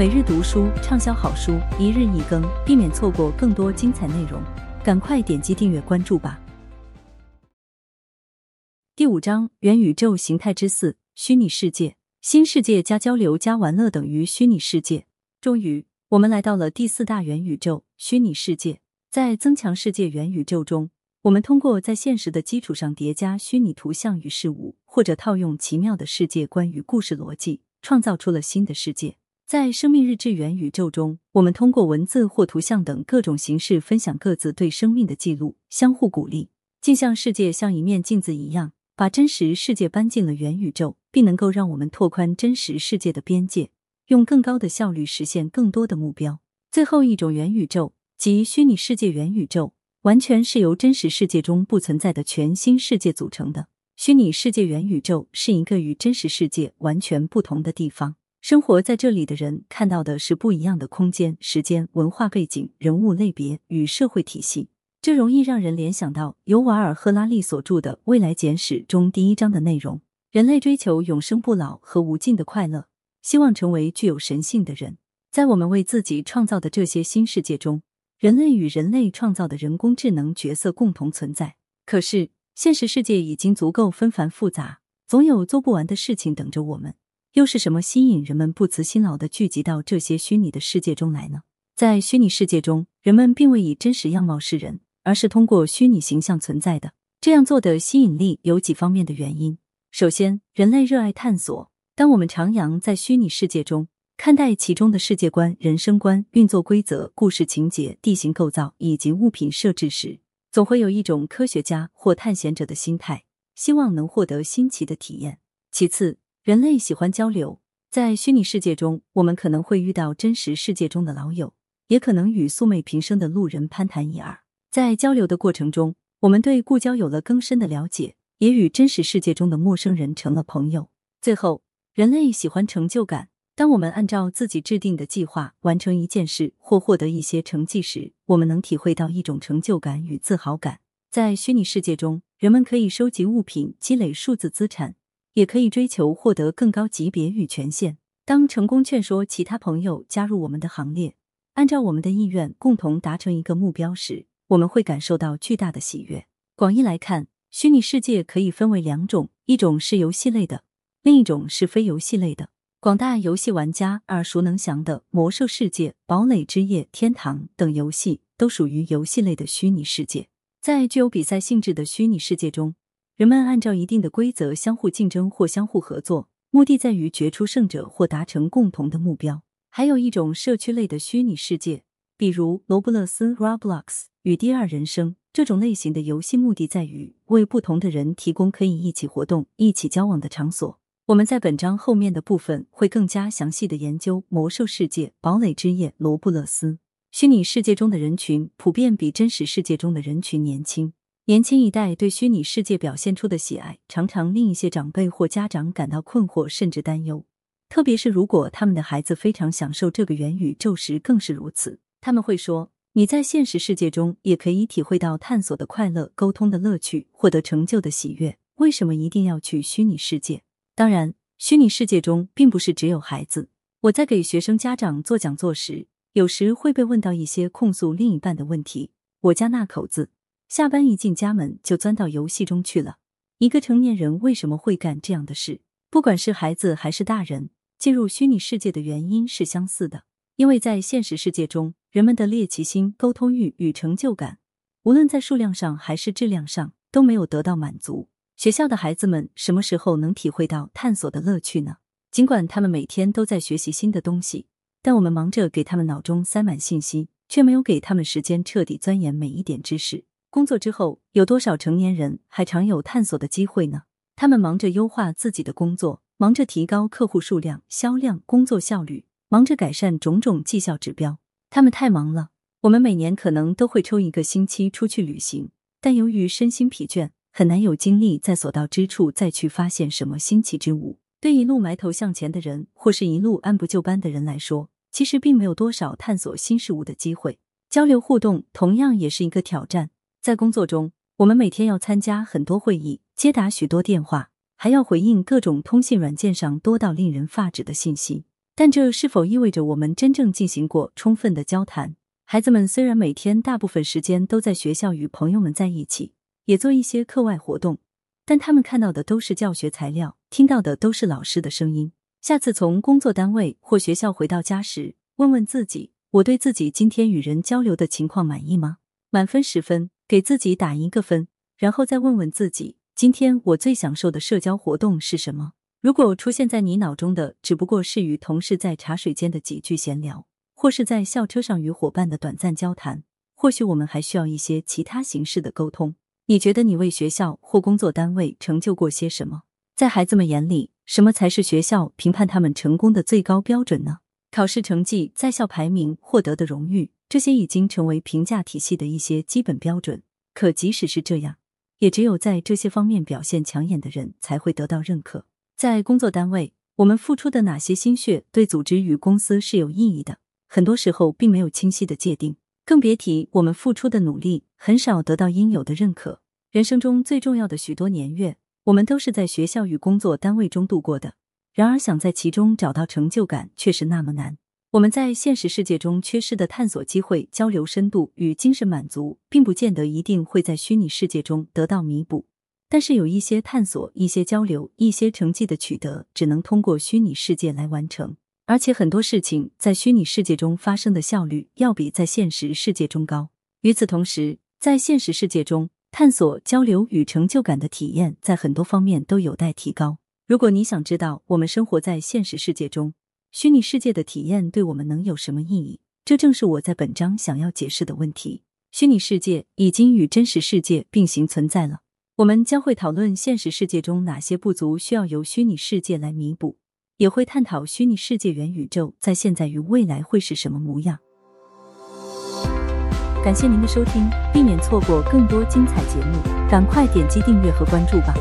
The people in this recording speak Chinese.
每日读书畅销好书，一日一更，避免错过更多精彩内容。赶快点击订阅关注吧。第五章：元宇宙形态之四，虚拟世界、新世界加交流加玩乐等于虚拟世界。终于，我们来到了第四大元宇宙——虚拟世界。在增强世界元宇宙中，我们通过在现实的基础上叠加虚拟图像与事物，或者套用奇妙的世界观与故事逻辑，创造出了新的世界。在生命日志元宇宙中，我们通过文字或图像等各种形式分享各自对生命的记录，相互鼓励。镜像世界像一面镜子一样，把真实世界搬进了元宇宙，并能够让我们拓宽真实世界的边界，用更高的效率实现更多的目标。最后一种元宇宙即虚拟世界元宇宙，完全是由真实世界中不存在的全新世界组成的。虚拟世界元宇宙是一个与真实世界完全不同的地方。生活在这里的人看到的是不一样的空间、时间、文化背景、人物类别与社会体系，这容易让人联想到尤瓦尔赫拉利所著的《未来简史》中第一章的内容：人类追求永生不老和无尽的快乐，希望成为具有神性的人。在我们为自己创造的这些新世界中，人类与人类创造的人工智能角色共同存在。可是，现实世界已经足够纷繁复杂，总有做不完的事情等着我们。又是什么吸引人们不辞辛劳的聚集到这些虚拟的世界中来呢？在虚拟世界中，人们并未以真实样貌示人，而是通过虚拟形象存在的。这样做的吸引力有几方面的原因。首先，人类热爱探索。当我们徜徉在虚拟世界中，看待其中的世界观、人生观、运作规则、故事情节、地形构造以及物品设置时，总会有一种科学家或探险者的心态，希望能获得新奇的体验。其次，人类喜欢交流，在虚拟世界中，我们可能会遇到真实世界中的老友，也可能与素昧平生的路人攀谈一二。在交流的过程中，我们对故交有了更深的了解，也与真实世界中的陌生人成了朋友。最后，人类喜欢成就感。当我们按照自己制定的计划完成一件事或获得一些成绩时，我们能体会到一种成就感与自豪感。在虚拟世界中，人们可以收集物品，积累数字资产。也可以追求获得更高级别与权限。当成功劝说其他朋友加入我们的行列，按照我们的意愿共同达成一个目标时，我们会感受到巨大的喜悦。广义来看，虚拟世界可以分为两种：一种是游戏类的，另一种是非游戏类的。广大游戏玩家耳熟能详的《魔兽世界》《堡垒之夜》《天堂》等游戏，都属于游戏类的虚拟世界。在具有比赛性质的虚拟世界中。人们按照一定的规则相互竞争或相互合作，目的在于决出胜者或达成共同的目标。还有一种社区类的虚拟世界，比如罗布勒斯 （Roblox） 与第二人生这种类型的游戏，目的在于为不同的人提供可以一起活动、一起交往的场所。我们在本章后面的部分会更加详细的研究《魔兽世界》《堡垒之夜》《罗布勒斯》。虚拟世界中的人群普遍比真实世界中的人群年轻。年轻一代对虚拟世界表现出的喜爱，常常令一些长辈或家长感到困惑，甚至担忧。特别是如果他们的孩子非常享受这个元宇宙时，更是如此。他们会说：“你在现实世界中也可以体会到探索的快乐、沟通的乐趣、获得成就的喜悦，为什么一定要去虚拟世界？”当然，虚拟世界中并不是只有孩子。我在给学生家长做讲座时，有时会被问到一些控诉另一半的问题。我家那口子。下班一进家门就钻到游戏中去了。一个成年人为什么会干这样的事？不管是孩子还是大人，进入虚拟世界的原因是相似的。因为在现实世界中，人们的猎奇心、沟通欲与成就感，无论在数量上还是质量上都没有得到满足。学校的孩子们什么时候能体会到探索的乐趣呢？尽管他们每天都在学习新的东西，但我们忙着给他们脑中塞满信息，却没有给他们时间彻底钻研每一点知识。工作之后，有多少成年人还常有探索的机会呢？他们忙着优化自己的工作，忙着提高客户数量、销量、工作效率，忙着改善种种绩效指标。他们太忙了。我们每年可能都会抽一个星期出去旅行，但由于身心疲倦，很难有精力在所到之处再去发现什么新奇之物。对一路埋头向前的人，或是一路按部就班的人来说，其实并没有多少探索新事物的机会。交流互动同样也是一个挑战。在工作中，我们每天要参加很多会议，接打许多电话，还要回应各种通信软件上多到令人发指的信息。但这是否意味着我们真正进行过充分的交谈？孩子们虽然每天大部分时间都在学校与朋友们在一起，也做一些课外活动，但他们看到的都是教学材料，听到的都是老师的声音。下次从工作单位或学校回到家时，问问自己：我对自己今天与人交流的情况满意吗？满分十分，给自己打一个分，然后再问问自己：今天我最享受的社交活动是什么？如果出现在你脑中的只不过是与同事在茶水间的几句闲聊。或是在校车上与伙伴的短暂交谈，或许我们还需要一些其他形式的沟通。你觉得你为学校或工作单位成就过些什么？在孩子们眼里，什么才是学校评判他们成功的最高标准呢？考试成绩、在校排名、获得的荣誉，这些已经成为评价体系的一些基本标准。可即使是这样，也只有在这些方面表现抢眼的人才会得到认可。在工作单位，我们付出的哪些心血对组织与公司是有意义的？很多时候并没有清晰的界定，更别提我们付出的努力很少得到应有的认可。人生中最重要的许多年月，我们都是在学校与工作单位中度过的。然而，想在其中找到成就感却是那么难。我们在现实世界中缺失的探索机会、交流深度与精神满足，并不见得一定会在虚拟世界中得到弥补。但是，有一些探索、一些交流、一些成绩的取得，只能通过虚拟世界来完成。而且很多事情在虚拟世界中发生的效率要比在现实世界中高。与此同时，在现实世界中，探索、交流与成就感的体验在很多方面都有待提高。如果你想知道我们生活在现实世界中，虚拟世界的体验对我们能有什么意义，这正是我在本章想要解释的问题。虚拟世界已经与真实世界并行存在了，我们将会讨论现实世界中哪些不足需要由虚拟世界来弥补。也会探讨虚拟世界元宇宙在现在与未来会是什么模样。感谢您的收听，避免错过更多精彩节目，赶快点击订阅和关注吧。